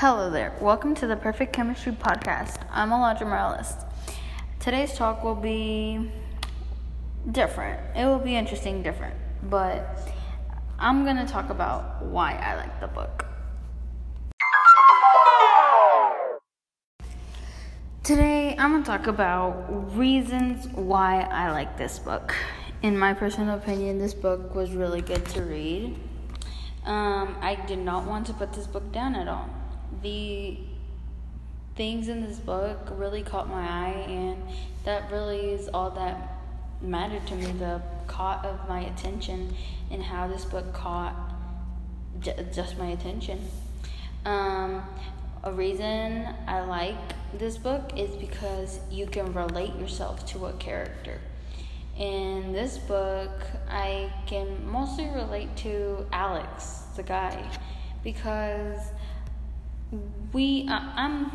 Hello there. Welcome to the Perfect Chemistry Podcast. I'm Alondra Morales. Today's talk will be different. It will be interesting, different. But I'm going to talk about why I like the book. Today, I'm going to talk about reasons why I like this book. In my personal opinion, this book was really good to read. Um, I did not want to put this book down at all the things in this book really caught my eye, and that really is all that mattered to me the caught of my attention and how this book caught j- just my attention. Um, a reason I like this book is because you can relate yourself to a character. In this book, I can mostly relate to Alex, the guy, because we uh, i'm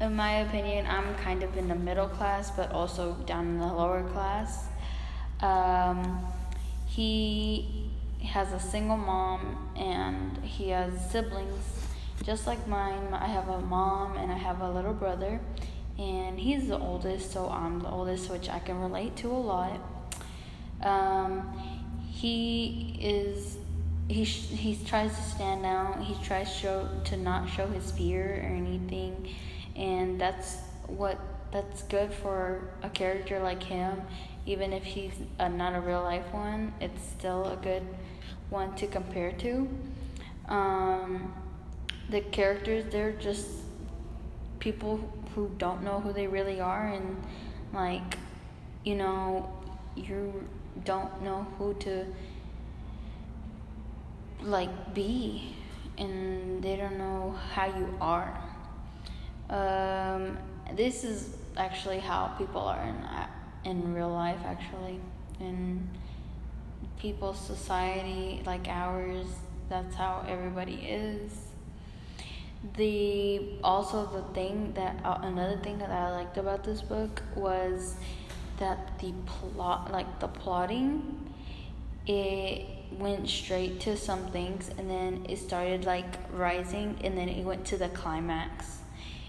in my opinion i'm kind of in the middle class but also down in the lower class. Um, he has a single mom and he has siblings. Just like mine i have a mom and i have a little brother and he's the oldest so i'm the oldest which i can relate to a lot. Um, he is he he tries to stand out. He tries show to not show his fear or anything, and that's what that's good for a character like him. Even if he's a, not a real life one, it's still a good one to compare to. Um, the characters they're just people who don't know who they really are, and like you know you don't know who to like be and they don't know how you are. Um, this is actually how people are in in real life actually. In people's society like ours that's how everybody is. The also the thing that uh, another thing that I liked about this book was that the plot like the plotting it went straight to some things and then it started like rising and then it went to the climax.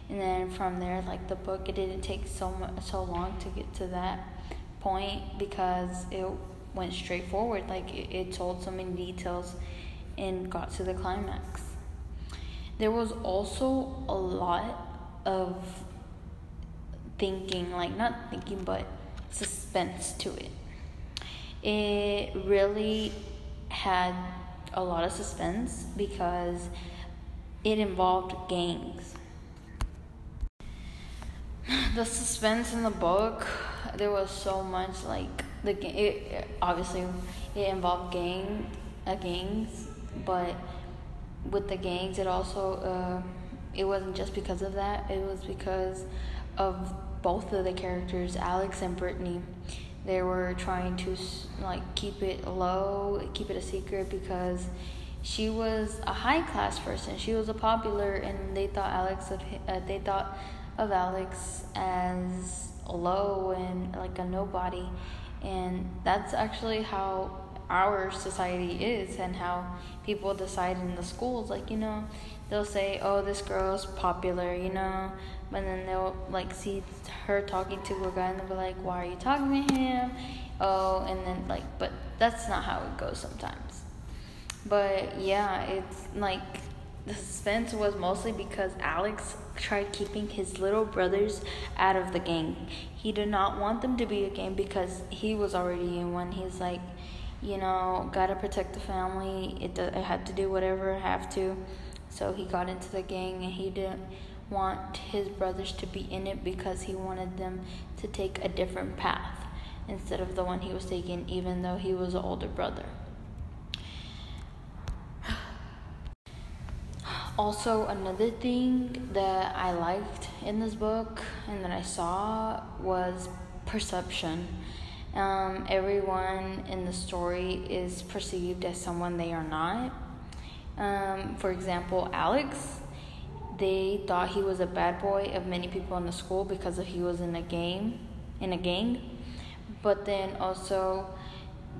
And then from there like the book it didn't take so much so long to get to that point because it went straight forward. Like it, it told so many details and got to the climax. There was also a lot of thinking like not thinking but suspense to it. It really had a lot of suspense because it involved gangs. The suspense in the book, there was so much like the it, obviously it involved gang, uh, gangs, but with the gangs, it also uh, it wasn't just because of that. It was because of both of the characters, Alex and Brittany they were trying to like keep it low, keep it a secret because she was a high class person. She was a popular, and they thought Alex of uh, they thought of Alex as low and like a nobody, and that's actually how our society is and how people decide in the schools like you know they'll say oh this girl's popular you know but then they'll like see her talking to a guy and they'll be like why are you talking to him oh and then like but that's not how it goes sometimes but yeah it's like the suspense was mostly because Alex tried keeping his little brothers out of the gang. He did not want them to be a gang because he was already in one. He's like, you know, gotta protect the family. It, it had to do whatever I have to. So he got into the gang and he didn't want his brothers to be in it because he wanted them to take a different path instead of the one he was taking, even though he was an older brother. Also, another thing that I liked in this book and that I saw was perception. Um, everyone in the story is perceived as someone they are not. Um, for example, Alex, they thought he was a bad boy of many people in the school because he was in a game, in a gang. But then also,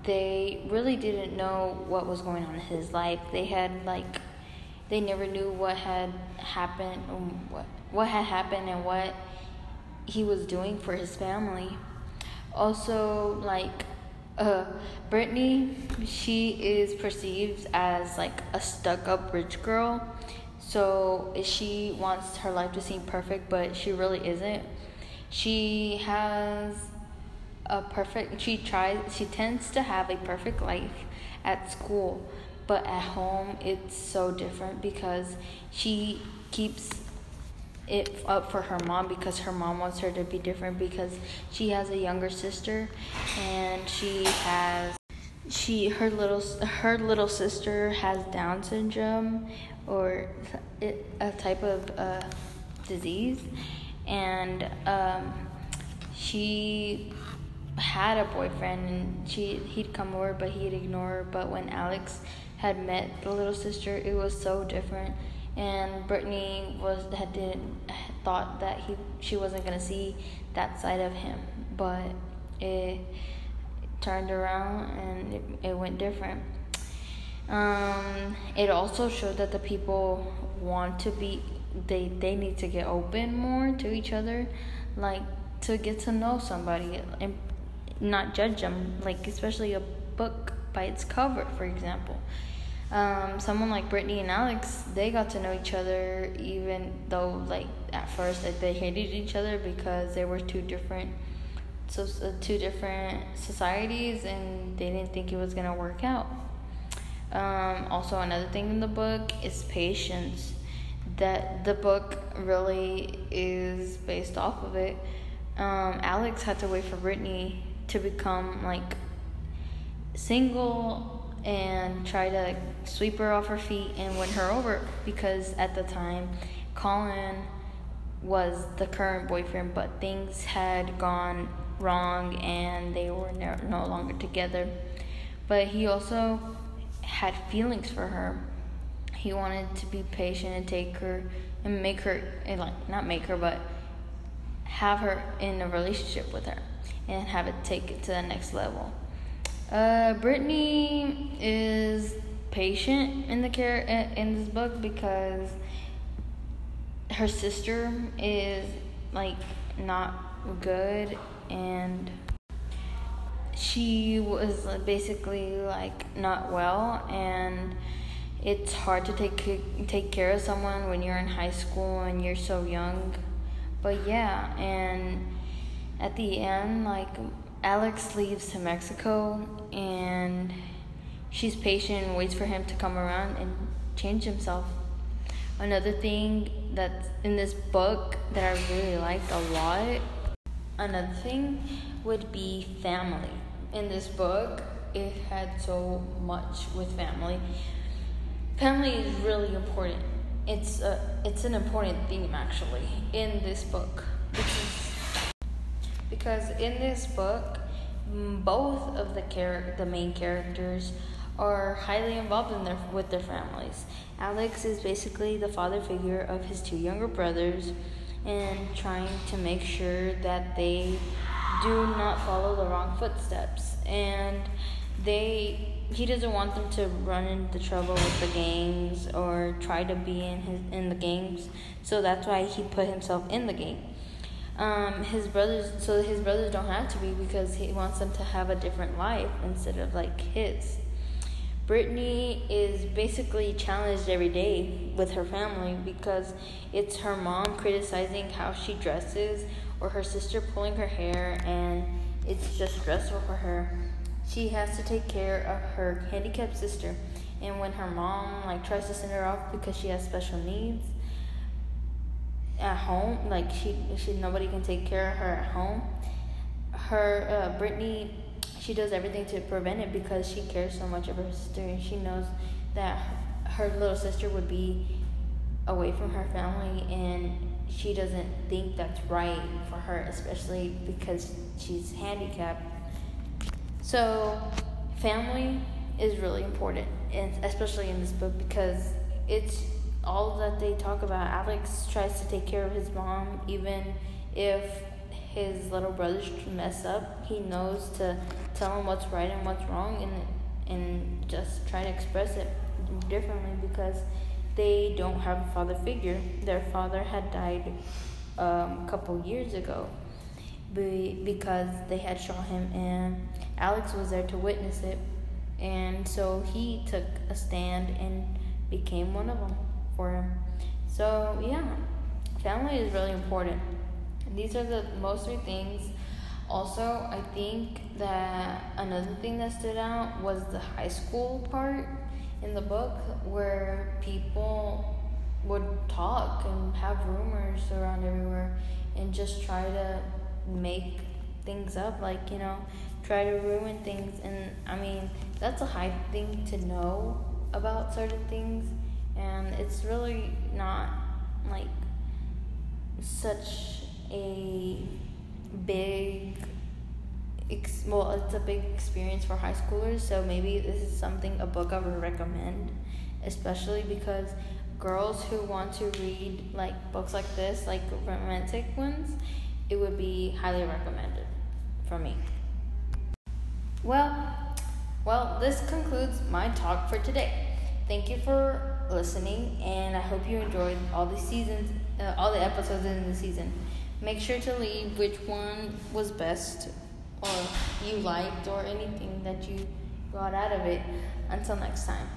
they really didn't know what was going on in his life. They had like they never knew what had happened, um, what what had happened, and what he was doing for his family. Also, like uh, Brittany, she is perceived as like a stuck-up rich girl. So she wants her life to seem perfect, but she really isn't. She has a perfect. She tries. She tends to have a perfect life at school, but at home it's so different because she keeps it up for her mom because her mom wants her to be different because she has a younger sister and she has she her little her little sister has down syndrome or a type of uh, disease. And um, she had a boyfriend and she he'd come over but he'd ignore her. But when alex had met the little sister it was so different and Brittany was had did thought that he she wasn't gonna see that side of him, but it turned around and it, it went different. Um, it also showed that the people want to be they they need to get open more to each other, like to get to know somebody and not judge them. Like especially a book by its cover, for example um, someone like Brittany and Alex, they got to know each other, even though like at first like, they hated each other because they were two different, so two different societies, and they didn't think it was gonna work out. Um, also, another thing in the book is patience. That the book really is based off of it. Um, Alex had to wait for Brittany to become like single and try to sweep her off her feet and win her over because at the time Colin was the current boyfriend, but things had gone wrong and they were no, longer together. But he also had feelings for her. He wanted to be patient and take her and make her, and like, not make her, but have her in a relationship with her and have it take it to the next level. Uh, Brittany is patient in the care in this book because her sister is like not good and she was basically like not well and it's hard to take take care of someone when you're in high school and you're so young. But yeah and at the end like Alex leaves to Mexico and she's patient and waits for him to come around and change himself. Another thing that's in this book that I really liked a lot, another thing would be family. In this book, it had so much with family. Family is really important. It's a, it's an important theme actually in this book because because in this book, both of the char- the main characters are highly involved in their with their families. Alex is basically the father figure of his two younger brothers and trying to make sure that they do not follow the wrong footsteps. And they he doesn't want them to run into trouble with the gangs or try to be in his in the gangs. So that's why he put himself in the gang um, his brothers, so his brothers don't have to be because he wants them to have a different life instead of like his. Brittany is basically challenged every day with her family because it's her mom criticizing how she dresses or her sister pulling her hair, and it's just stressful for her. She has to take care of her handicapped sister, and when her mom like tries to send her off because she has special needs, at home, like she she nobody can take care of her at home. Her uh, Brittany, she does everything to prevent it because she cares so much of her sister, and she knows that her little sister would be away from her family, and she doesn't think that's right for her, especially because she's handicapped. So, family is really important, and especially in this book because it's all that they talk about, Alex tries to take care of his mom, even if his little brothers mess up. He knows to tell him what's right and what's wrong, and and just try to express it differently because they don't have a father figure. Their father had died um, a couple years ago be, because they had shot him, and Alex was there to witness it. And so he took a stand and became one of them for him. So, yeah, family is really important. These are the most three things. Also, I think that another thing that stood out was the high school part in the book where people would talk and have rumors around everywhere and just try to make things up like you know try to ruin things and i mean that's a high thing to know about certain things and it's really not like such a big ex- well it's a big experience for high schoolers so maybe this is something a book i would recommend especially because girls who want to read like books like this like romantic ones it would be highly recommended for me. Well well this concludes my talk for today. Thank you for listening, and I hope you enjoyed all the seasons, uh, all the episodes in the season. Make sure to leave which one was best, or you liked, or anything that you got out of it. Until next time.